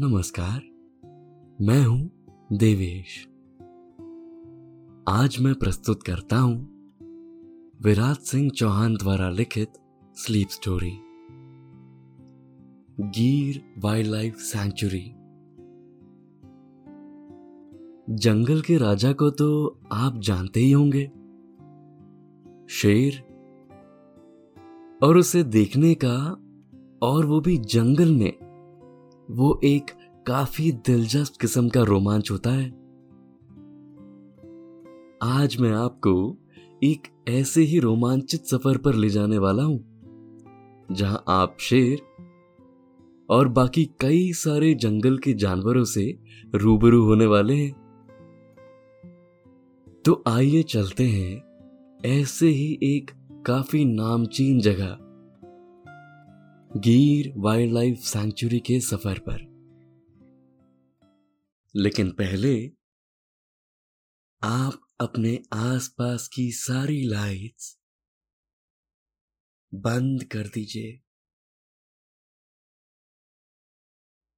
नमस्कार, मैं हूँ देवेश। आज मैं प्रस्तुत करता हूँ विराट सिंह चौहान द्वारा लिखित sleep story. Gir wildlife sanctuary जंगल के राजा को तो आप जानते ही होंगे। शेर। और उसे देखने का, और वो भी जंगल में, वो एक काफ़ी दिलचस्प किस्म का रोमांच होता है। आज मैं आपको एक ऐसे ही रोमांचित सफ़र पर ले जाने वाला हूँ, जहाँ आप शेर और बाकी कई सारे जंगल के जानवरों से रूबरू होने वाले हैं। तो आइए चलते हैं ऐसे ही एक काफ़ी नामचीन जगह, गिर वाइल्ड लाइफ सैंक्चुरी के सफ़र पर। लेकिन पहले आप अपने आसपास की सारी लाइट्स बंद कर दीजिए।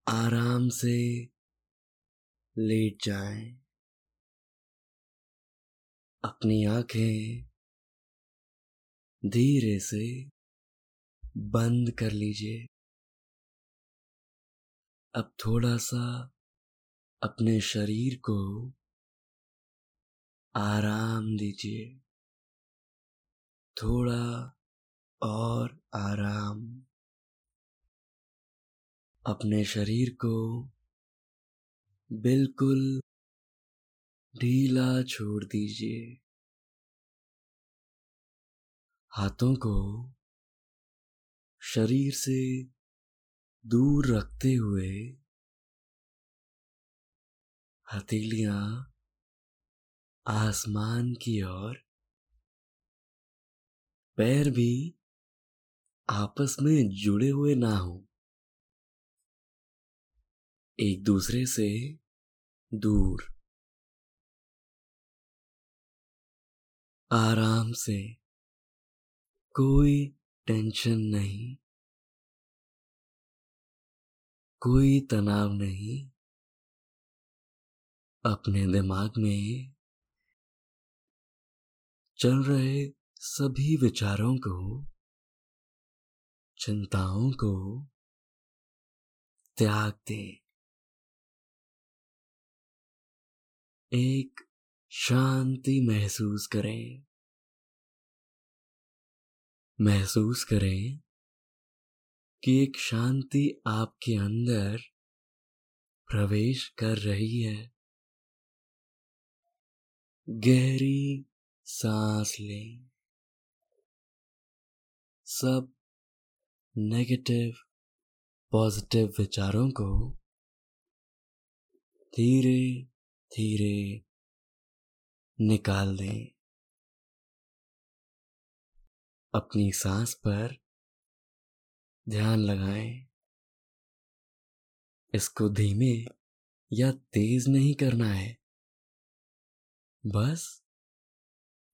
आराम से लेट जाएँ, अपनी आँखें धीरे से बंद कर लीजिए। अब थोड़ा सा अपने शरीर को आराम दीजिए। थोड़ा और आराम। अपने शरीर को बिल्कुल ढीला छोड़ दीजिए। हाथों को शरीर से दूर रखते हुए हथेलियाँ, आसमान की ओर, पैर भी आपस में जुड़े हुए ना हो। एक दूसरे से दूर, आराम से, कोई टेंशन नहीं, कोई तनाव नहीं। अपने दिमाग में चल रहे सभी विचारों को, चिंताओं को त्याग दे। एक शांति महसूस करें। महसूस करें कि एक शांति आपके अंदर प्रवेश कर रही है। गहरी सांस लें। सब नेगेटिव पॉजिटिव विचारों को धीरे धीरे निकाल दें। अपनी सांस पर ध्यान लगाएँ। इसको धीमे या तेज नहीं करना है। बस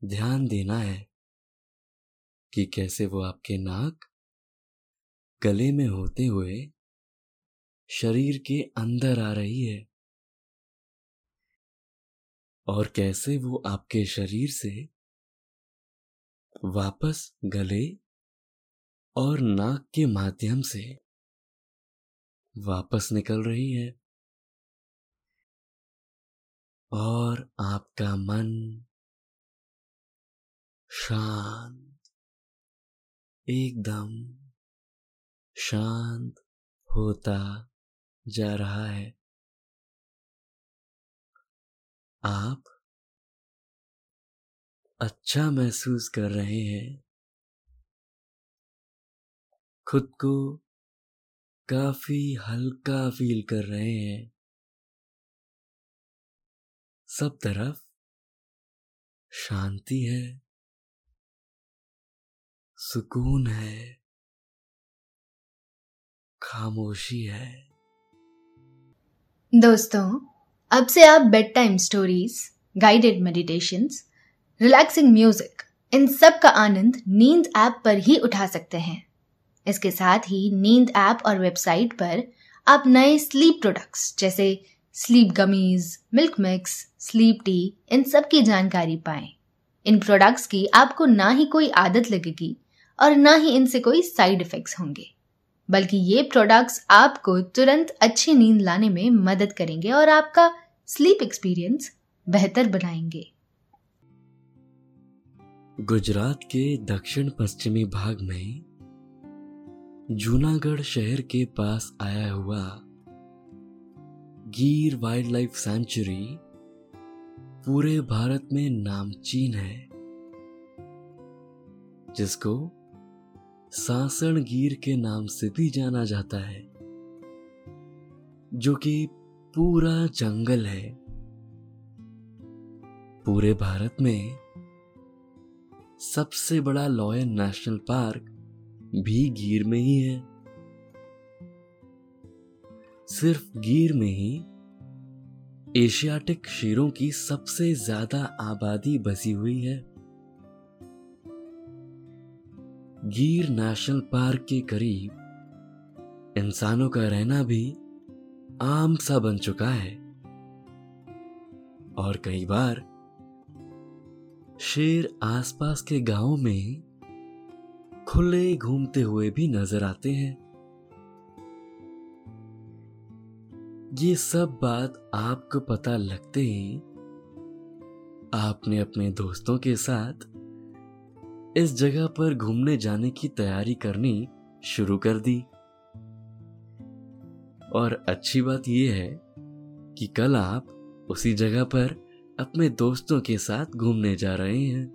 ध्यान देना है कि कैसे वो आपके नाक गले में होते हुए शरीर के अंदर आ रही है और कैसे वो आपके शरीर से वापस गले और नाक के माध्यम से वापस निकल रही है। और आपका मन शांत, एकदम शांत होता जा रहा है। आप अच्छा महसूस कर रहे हैं। खुद को काफ़ी हल्का फील कर रहे हैं। सब तरफ़ शांति है, सुकून है, खामोशी है। दोस्तों, अब से आप bedtime stories guided meditations relaxing music इन सब का आनंद नींद ऐप पर ही उठा सकते हैं। इसके साथ ही नींद ऐप और वेबसाइट पर आप नए स्लीप प्रोडक्ट्स जैसे sleep gummies, milk mix, sleep tea, इन सब की जानकारी पाएँ। इन प्रोडक्ट्स की आपको ना ही कोई आदत लगेगी और ना ही इनसे कोई साइड इफेक्ट्स होंगे। बल्कि ये प्रोडक्ट्स आपको तुरंत अच्छी नींद लाने में मदद करेंगे और आपका स्लीप एक्सपीरियंस बेहतर बनाएँगे। गुजरात के दक्षिण पश्चिमी भाग में जूनागढ़ शहर के पास आया हुआ गिर वाइल्ड लाइफ सेंचुरी पूरे भारत में नामचीन है, जिसको सासण गिर के नाम से भी जाना जाता है, जो कि पूरा जंगल है। पूरे भारत में सबसे बड़ा लॉयन नेशनल पार्क भी गिर में ही है। सिर्फ़ गिर में ही एशियाटिक शेरों की सबसे ज़्यादा आबादी बसी हुई है। गिर नेशनल पार्क के करीब इंसानों का रहना भी आम सा बन चुका है। और कई बार शेर आसपास के गाँवों में खुले घूमते हुए भी नज़र आते हैं। ये सब बात आपको पता लगते ही आपने अपने दोस्तों के साथ इस जगह पर घूमने जाने की तैयारी करनी शुरू कर दी। और अच्छी बात यह है कि कल आप उसी जगह पर अपने दोस्तों के साथ घूमने जा रहे हैं।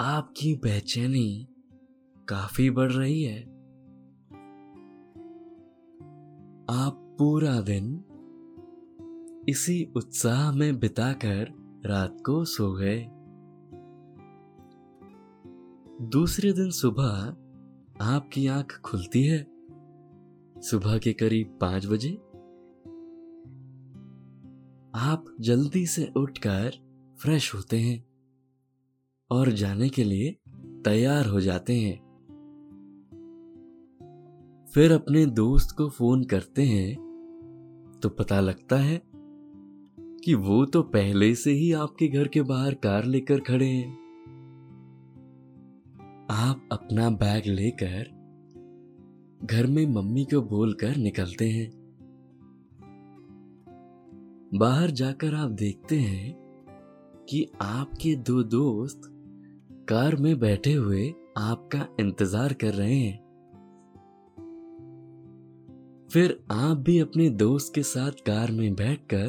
आपकी बेचैनी काफ़ी बढ़ रही है। आप पूरा दिन इसी उत्साह में बिताकर रात को सो गए। दूसरे दिन सुबह आपकी आँख खुलती है। सुबह के करीब पाँच बजे आप जल्दी से उठकर फ्रेश होते हैं और जाने के लिए तैयार हो जाते हैं। फिर अपने दोस्त को फ़ोन करते हैं तो पता लगता है कि वो तो पहले से ही आपके घर के बाहर कार लेकर खड़े हैं। आप अपना बैग लेकर घर में मम्मी को बोलकर निकलते हैं। बाहर जाकर आप देखते हैं कि आपके दो दोस्त कार में बैठे हुए आपका इंतज़ार कर रहे हैं। फिर आप भी अपने दोस्त के साथ कार में बैठकर,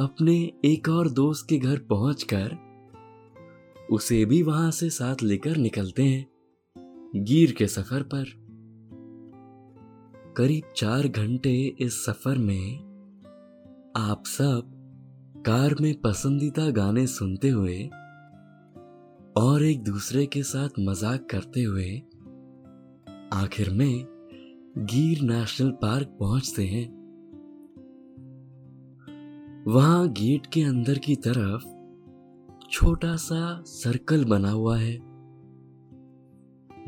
अपने एक और दोस्त के घर पहुंचकर, उसे भी वहाँ से साथ लेकर निकलते हैं, गिर के सफ़र पर। करीब चार घंटे इस सफ़र में आप सब कार में पसंदीदा गाने सुनते हुए और एक दूसरे के साथ मज़ाक करते हुए आखिर में गिर नेशनल पार्क पहुँचते हैं। वहाँ गेट के अंदर की तरफ़ छोटा सा सर्कल बना हुआ है,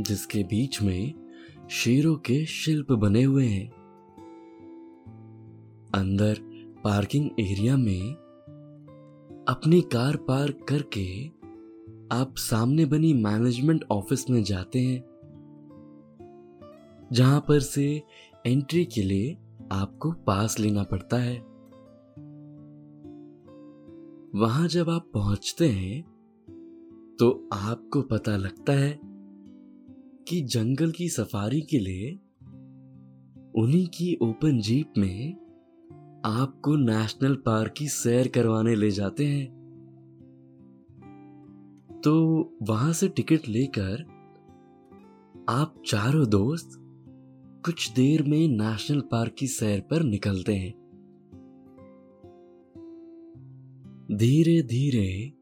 जिसके बीच में शेरों के शिल्प बने हुए हैं। अंदर पार्किंग एरिया में अपनी कार पार्क करके आप सामने बनी मैनेजमेंट ऑफ़िस में जाते हैं। जहाँ पर से एंट्री के लिए आपको पास लेना पड़ता है। वहाँ जब आप पहुँचते हैं तो आपको पता लगता है कि जंगल की सफारी के लिए उन्हीं की ओपन जीप में आपको नेशनल पार्क की सैर करवाने ले जाते हैं। तो वहाँ से टिकट लेकर आप चारों दोस्त कुछ देर में नेशनल पार्क की सैर पर निकलते हैं। धीरे धीरे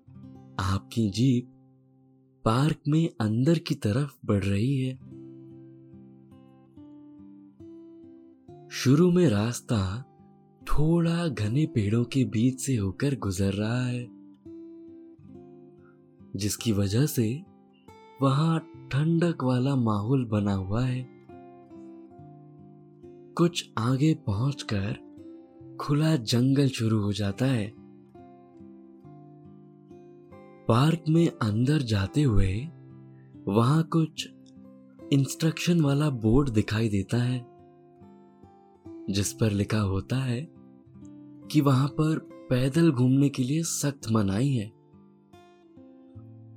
आपकी जीप पार्क में अंदर की तरफ़ बढ़ रही है। शुरू में रास्ता थोड़ा घने पेड़ों के बीच से होकर गुजर रहा है, जिसकी वजह से वहाँ ठंडक वाला माहौल बना हुआ है। कुछ आगे पहुंचकर खुला जंगल शुरू हो जाता है। पार्क में अंदर जाते हुए वहाँ कुछ इंस्ट्रक्शन वाला बोर्ड दिखाई देता है, जिस पर लिखा होता है कि वहाँ पर पैदल घूमने के लिए सख्त मनाही है।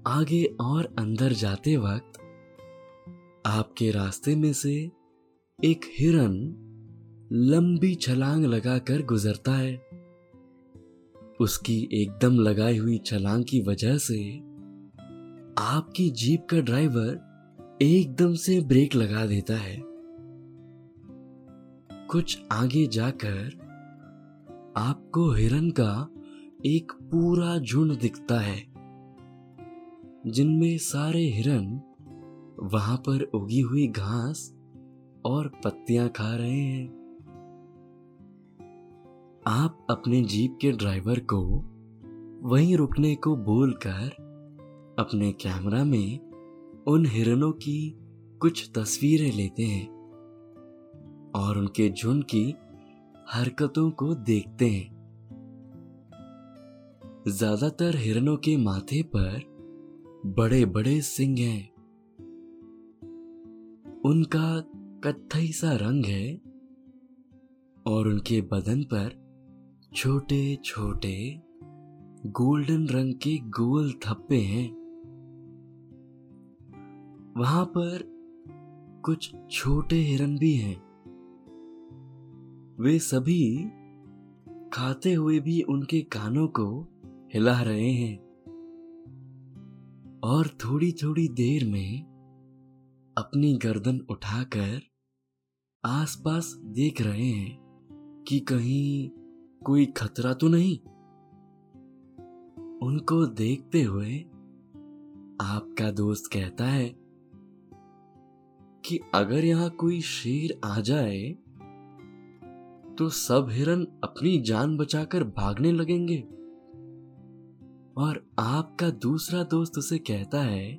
आगे और अंदर जाते वक्त आपके रास्ते में से एक हिरन लंबी छलांग लगाकर गुजरता है। उसकी एकदम लगाई हुई छलांग की वजह से आपकी जीप का ड्राइवर एकदम से ब्रेक लगा देता है। कुछ आगे जाकर आपको हिरन का एक पूरा झुंड दिखता है, जिनमें सारे हिरन वहाँ पर उगी हुई घास और पत्तियाँ खा रहे हैं। आप अपने जीप के ड्राइवर को वहीं रुकने को बोलकर अपने कैमरा में उन हिरनों की कुछ तस्वीरें लेते हैं और उनके झुंड की हरकतों को देखते हैं। ज़्यादातर हिरनों के माथे पर बड़े बड़े सिंह हैं। उनका कत्थई सा रंग है और उनके बदन पर छोटे छोटे गोल्डन रंग के गोल थप्पे हैं। वहाँ पर कुछ छोटे हिरन भी हैं। वे सभी खाते हुए भी उनके कानों को हिला रहे हैं। और थोड़ी थोड़ी देर में अपनी गर्दन उठाकर आसपास देख रहे हैं कि कहीं कोई खतरा तो नहीं? उनको देखते हुए आपका दोस्त कहता है कि अगर यहाँ कोई शेर आ जाए तो सब हिरन अपनी जान बचाकर भागने लगेंगे। और आपका दूसरा दोस्त उसे कहता है,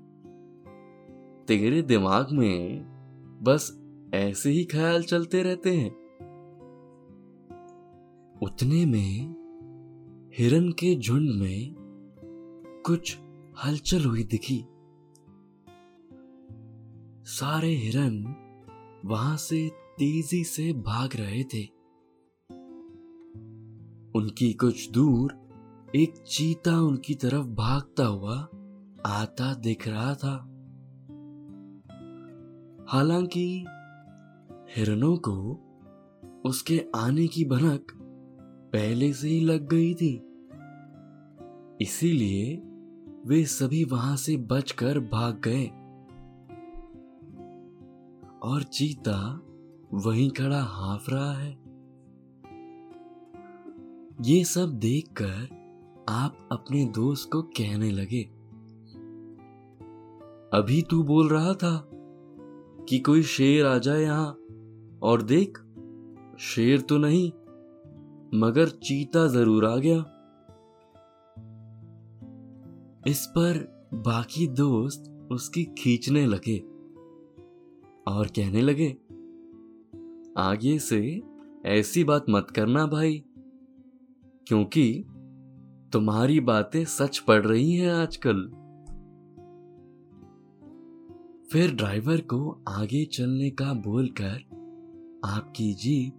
तेरे दिमाग में बस ऐसे ही ख्याल चलते रहते हैं। उतने में हिरन के झुंड में कुछ हलचल हुई दिखी। सारे हिरन वहाँ से तेज़ी से भाग रहे थे। उनकी कुछ दूर एक चीता उनकी तरफ़ भागता हुआ आता दिख रहा था। हालाँकि हिरनों को उसके आने की भनक पहले से ही लग गई थी। इसीलिए वे सभी वहाँ से बचकर भाग गए। और चीता वहीं खड़ा हाफ़ रहा है। ये सब देखकर आप अपने दोस्त को कहने लगे, अभी तू बोल रहा था कि कोई शेर आ जाए यहाँ, और देख, शेर तो नहीं मगर चीता ज़रूर आ गया। इस पर बाकी दोस्त उसकी खींचने लगे और कहने लगे, आगे से ऐसी बात मत करना भाई, क्योंकि तुम्हारी बातें सच पड़ रही हैं आजकल। फिर ड्राइवर को आगे चलने का बोलकर, आपकी जीप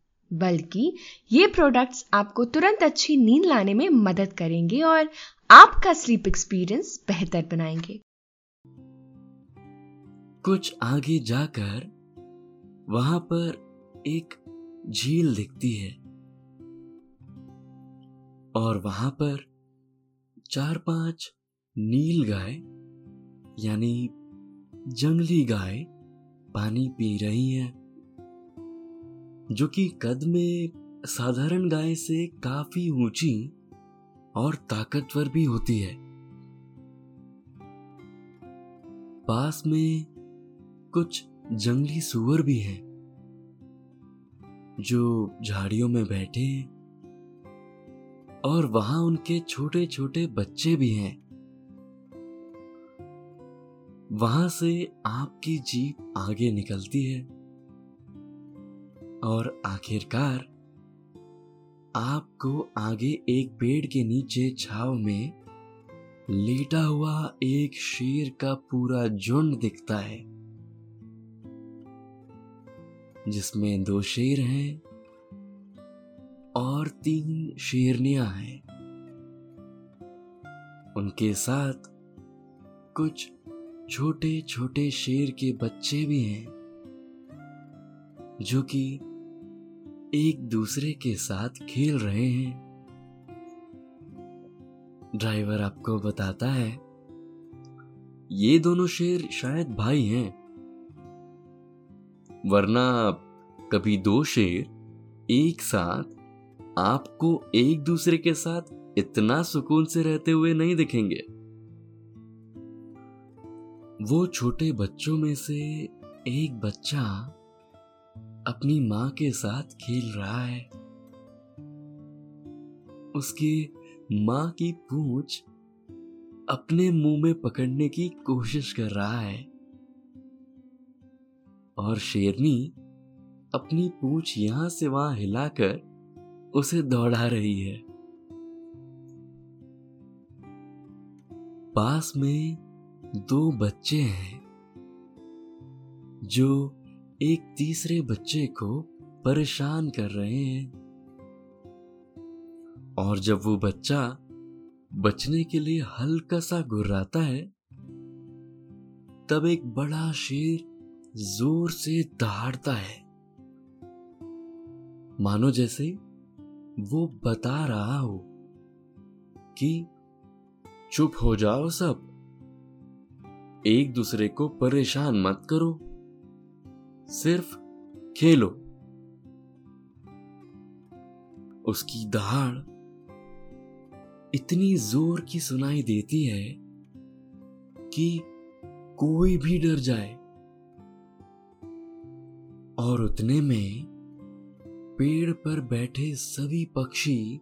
बल्कि ये प्रोडक्ट्स आपको तुरंत अच्छी नींद लाने में मदद करेंगे और आपका स्लीप एक्सपीरियंस बेहतर बनाएँगे। कुछ आगे जाकर वहाँ पर एक झील दिखती है और वहाँ पर चार पाँच नील गाय, यानी जंगली गाय पानी पी रही हैं। जो कि कद में साधारण गाय से काफ़ी ऊँची और ताकतवर भी होती है। पास में कुछ जंगली सुअर भी हैं, जो झाड़ियों में बैठे और वहाँ उनके छोटे छोटे बच्चे भी हैं। वहाँ से आपकी जीप आगे निकलती है। और आखिरकार आपको आगे एक पेड़ के नीचे छाव में लेटा हुआ एक शेर का पूरा झुंड दिखता है, जिसमें दो शेर हैं और तीन शेरनियाँ हैं। उनके साथ कुछ छोटे छोटे शेर के बच्चे भी हैं, जो कि एक दूसरे के साथ खेल रहे हैं। ड्राइवर आपको बताता है, ये दोनों शेर शायद भाई हैं। वरना कभी दो शेर एक साथ आपको एक दूसरे के साथ इतना सुकून से रहते हुए नहीं दिखेंगे। वो छोटे बच्चों में से एक बच्चा अपनी माँ के साथ खेल रहा है। उसकी माँ की पूंछ अपने मुँह में पकड़ने की कोशिश कर रहा है। और शेरनी अपनी पूंछ यहाँ से वहाँ हिलाकर उसे दौड़ा रही है। पास में दो बच्चे हैं, जो एक तीसरे बच्चे को परेशान कर रहे हैं। और जब वो बच्चा बचने के लिए हल्का सा गुर्राता है, तब एक बड़ा शेर ज़ोर से दहाड़ता है। मानो जैसे वो बता रहा हो कि, चुप हो जाओ सब। एक दूसरे को परेशान मत करो। सिर्फ़ खेलो। उसकी दहाड़ इतनी ज़ोर की सुनाई देती है कि कोई भी डर जाए। और उतने में पेड़ पर बैठे सभी पक्षी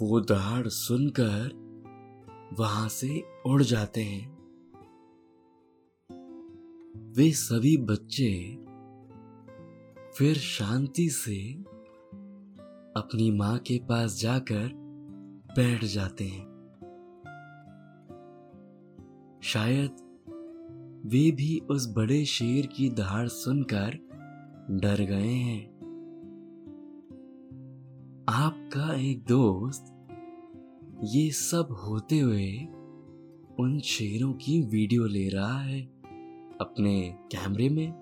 वो दहाड़ सुनकर वहाँ से उड़ जाते हैं। वे सभी बच्चे फिर शांति से अपनी माँ के पास जाकर बैठ जाते हैं। शायद वे भी उस बड़े शेर की दहाड़ सुनकर डर गए हैं। आपका एक दोस्त ये सब होते हुए उन शेरों की वीडियो ले रहा है। अपने कैमरे में।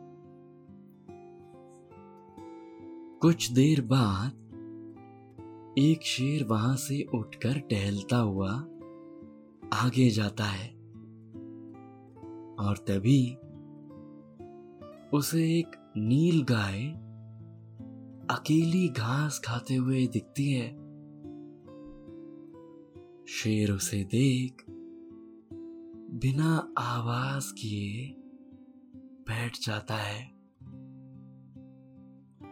कुछ देर बाद एक शेर वहाँ से उठकर टहलता हुआ आगे जाता है और तभी उसे एक नील गाय अकेली घास खाते हुए दिखती है। शेर उसे देख बिना आवाज़ किए बैठ जाता है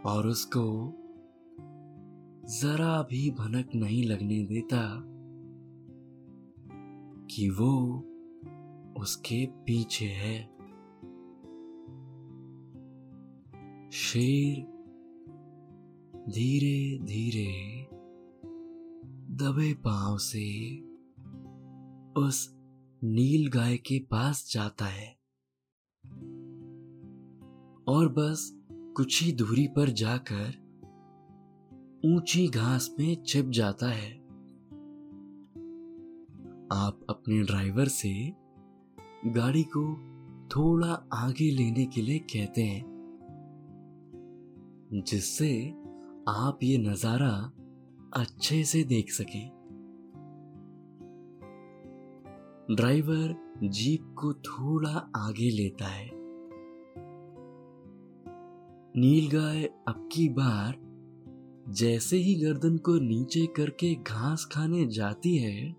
और उसको जरा भी भनक नहीं लगने देता कि वो उसके पीछे है। शेर धीरे धीरे दबे पाँव से उस नील गाय के पास जाता है। और बस कुछ ही दूरी पर जाकर ऊँची घास में छिप जाता है। आप अपने ड्राइवर से गाड़ी को थोड़ा आगे लेने के लिए कहते हैं, जिससे आप ये नज़ारा अच्छे से देख सके। ड्राइवर जीप को थोड़ा आगे लेता है। नीलगाय अब की बार जैसे ही गर्दन को नीचे करके घास खाने जाती है,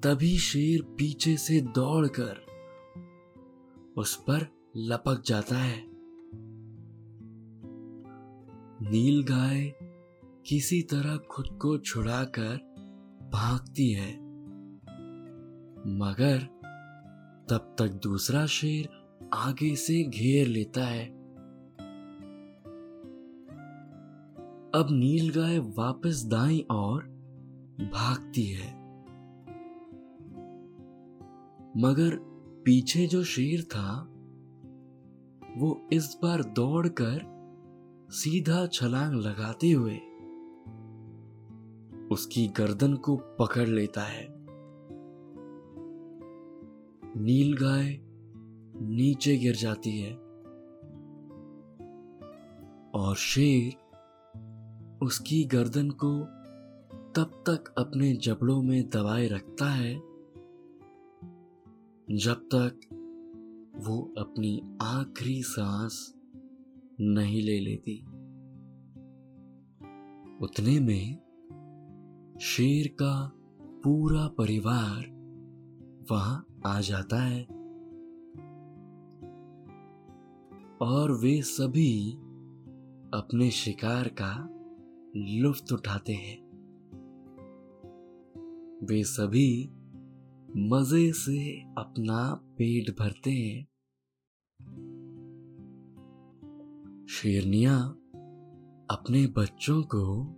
तभी शेर पीछे से दौड़कर उस पर लपक जाता है। नील गाय किसी तरह खुद को छुड़ाकर भागती है, मगर तब तक दूसरा शेर आगे से घेर लेता है। अब नील गाय वापस दाई और भागती है। मगर पीछे जो शेर था, वो इस बार दौड़कर सीधा छलांग लगाते हुए उसकी गर्दन को पकड़ लेता है। नील गाय नीचे गिर जाती है। और शेर उसकी गर्दन को तब तक अपने जबड़ों में दबाए रखता है, जब तक वो अपनी आखिरी सांस नहीं ले लेती। उतने में शेर का पूरा परिवार वहाँ आ जाता है। और वे सभी अपने शिकार का लुफ्त उठाते हैं। वे सभी मज़े से अपना पेट भरते हैं। शेरनिया अपने बच्चों को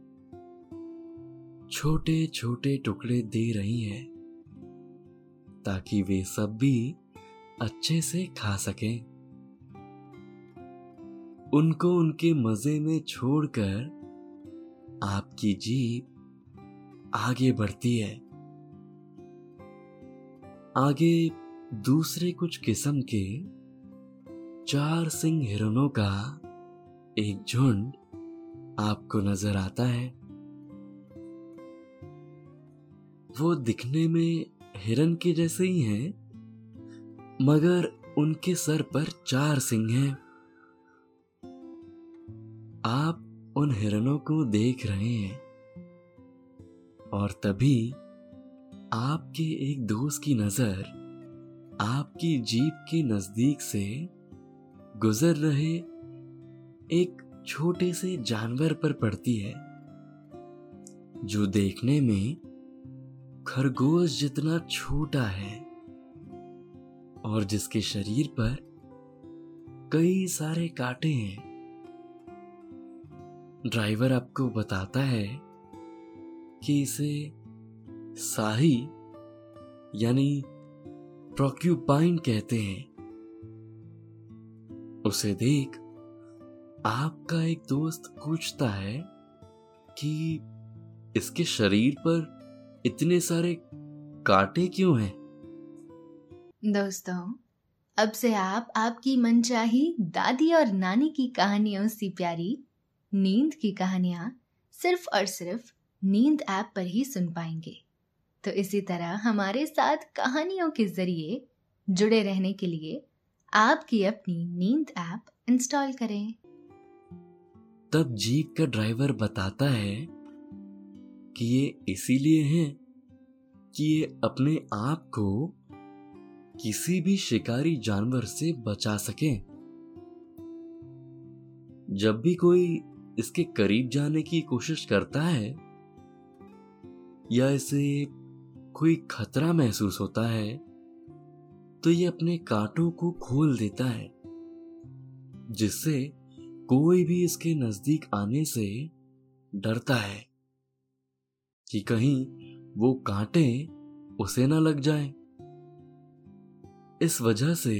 छोटे छोटे टुकड़े दे रही हैं ताकि वे सब भी अच्छे से खा सकें। उनको उनके मज़े में छोड़कर आपकी जीप आगे बढ़ती है। आगे दूसरे कुछ किस्म के चार सिंह हिरणों का एक झुंड आपको नज़र आता है। वो दिखने में हिरन के जैसे ही हैं, मगर उनके सर पर चार सिंह हैं। आप उन हिरणों को देख रहे हैं। और तभी आपके एक दोस्त की नज़र आपकी जीप के नज़दीक से गुजर रहे एक छोटे से जानवर पर पड़ती है, जो देखने में खरगोश जितना छोटा है और जिसके शरीर पर कई सारे कांटे हैं। ड्राइवर आपको बताता है कि इसे साही, यानी प्रोक्यूपाइन कहते हैं। उसे देख आपका एक दोस्त पूछता है कि इसके शरीर पर इतने सारे कांटे क्यों हैं? दोस्तों, अब से आप, आपकी मनचाही दादी और नानी की कहानियों से प्यारी नींद की कहानियाँ सिर्फ़ और सिर्फ़ नींद ऐप पर ही सुन पाएँगे। तो इसी तरह हमारे साथ कहानियों के ज़रिए जुड़े रहने के लिए आपकी अपनी नींद ऐप इंस्टॉल करें। तब जीप का ड्राइवर बताता है कि ये इसीलिए है कि ये अपने आप को किसी भी शिकारी जानवर से बचा सके। जब भी कोई इसके करीब जाने की कोशिश करता है या इसे कोई खतरा महसूस होता है तो ये अपने कांटों को खोल देता है, जिससे कोई भी इसके नज़दीक आने से डरता है कि कहीं वो कांटे उसे ना लग जाए। इस वजह से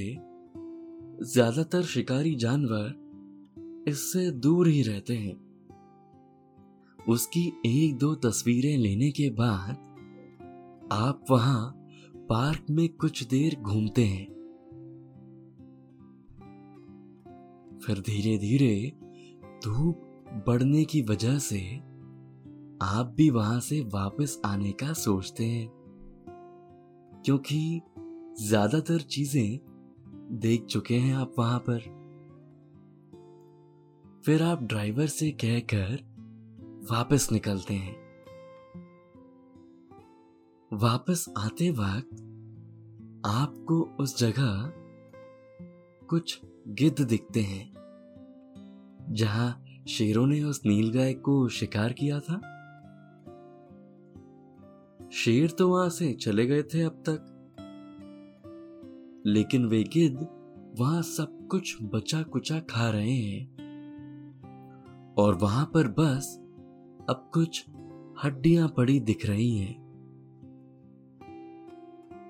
ज़्यादातर शिकारी जानवर इससे दूर ही रहते हैं। उसकी एक दो तस्वीरें लेने के बाद आप वहाँ पार्क में कुछ देर घूमते हैं। फिर धीरे धीरे धूप बढ़ने की वजह से आप भी वहाँ से वापस आने का सोचते हैं। क्योंकि ज़्यादातर चीज़ें देख चुके हैं आप वहाँ पर। फिर आप ड्राइवर से कहकर वापस निकलते हैं। वापस आते वक्त आपको उस जगह कुछ गिद्ध दिखते हैं, जहाँ शेरों ने उस नीलगाय को शिकार किया था। शेर तो वहाँ से चले गए थे अब तक, लेकिन वे गिद्ध वहाँ सब कुछ बचा कुचा खा रहे हैं। और वहाँ पर बस अब कुछ हड्डियाँ पड़ी दिख रही हैं।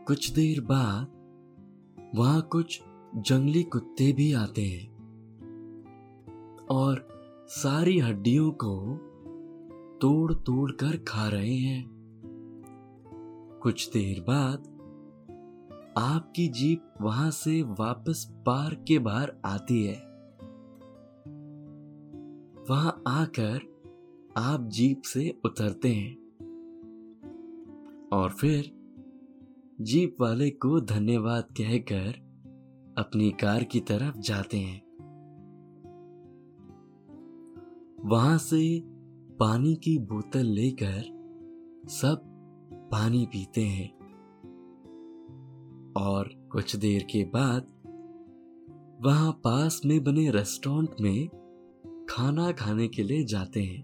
कुछ देर बाद वहाँ कुछ जंगली कुत्ते भी आते हैं और सारी हड्डियों को तोड़ तोड़ कर खा रहे हैं। कुछ देर बाद आपकी जीप वहाँ से वापस पार्क के बाहर आती है। वहाँ आकर आप जीप से उतरते हैं। और फिर जीप वाले को धन्यवाद कहकर अपनी कार की तरफ़ जाते हैं। वहाँ से पानी की बोतल लेकर सब पानी पीते हैं। और कुछ देर के बाद वहाँ पास में बने रेस्टोरेंट में खाना खाने के लिए जाते हैं।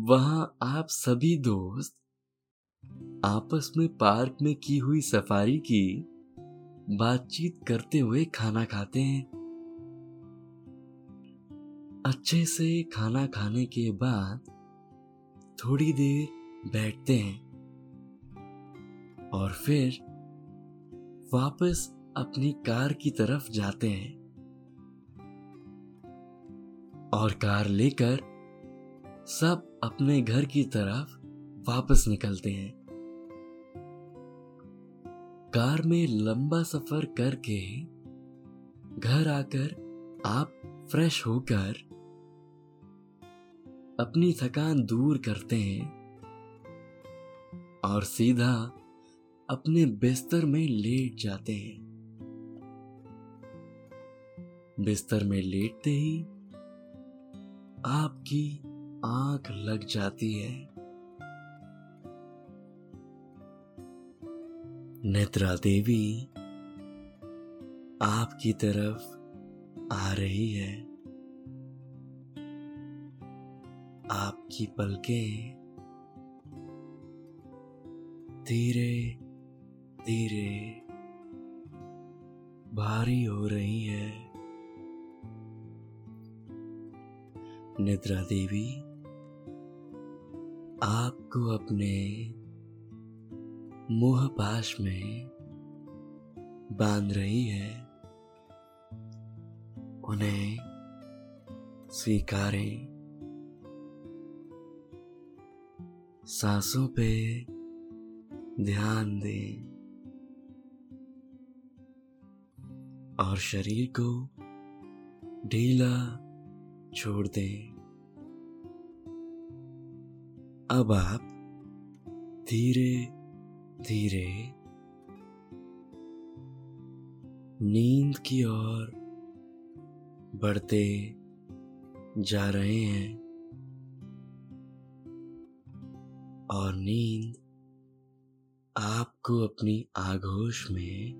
वहाँ आप सभी दोस्त आपस में पार्क में की हुई सफारी की बातचीत करते हुए खाना खाते हैं। अच्छे से खाना खाने के बाद थोड़ी देर बैठते हैं और फिर वापस अपनी कार की तरफ़ जाते हैं। और कार लेकर सब अपने घर की तरफ़ वापस निकलते हैं। कार में लंबा सफ़र करके घर आकर आप फ्रेश होकर अपनी थकान दूर करते हैं और सीधा अपने बिस्तर में लेट जाते हैं। बिस्तर में लेटते ही आपकी आँख लग जाती है। नेत्रा देवी आपकी तरफ़ आ रही है। आपकी पलकें धीरे धीरे भारी हो रही है। निद्रा देवी, आपको अपने मोह पाश में बाँध रही है। उन्हें स्वीकारें। सांसों पे ध्यान दें। और शरीर को ढीला छोड़ दें। अब आप धीरे धीरे नींद की ओर बढ़ते जा रहे हैं और नींद आपको अपनी आगोश में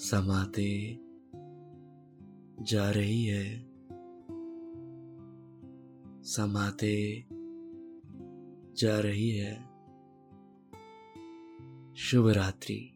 समाते जा रही है। समाते जा रही है। शुभ रात्रि।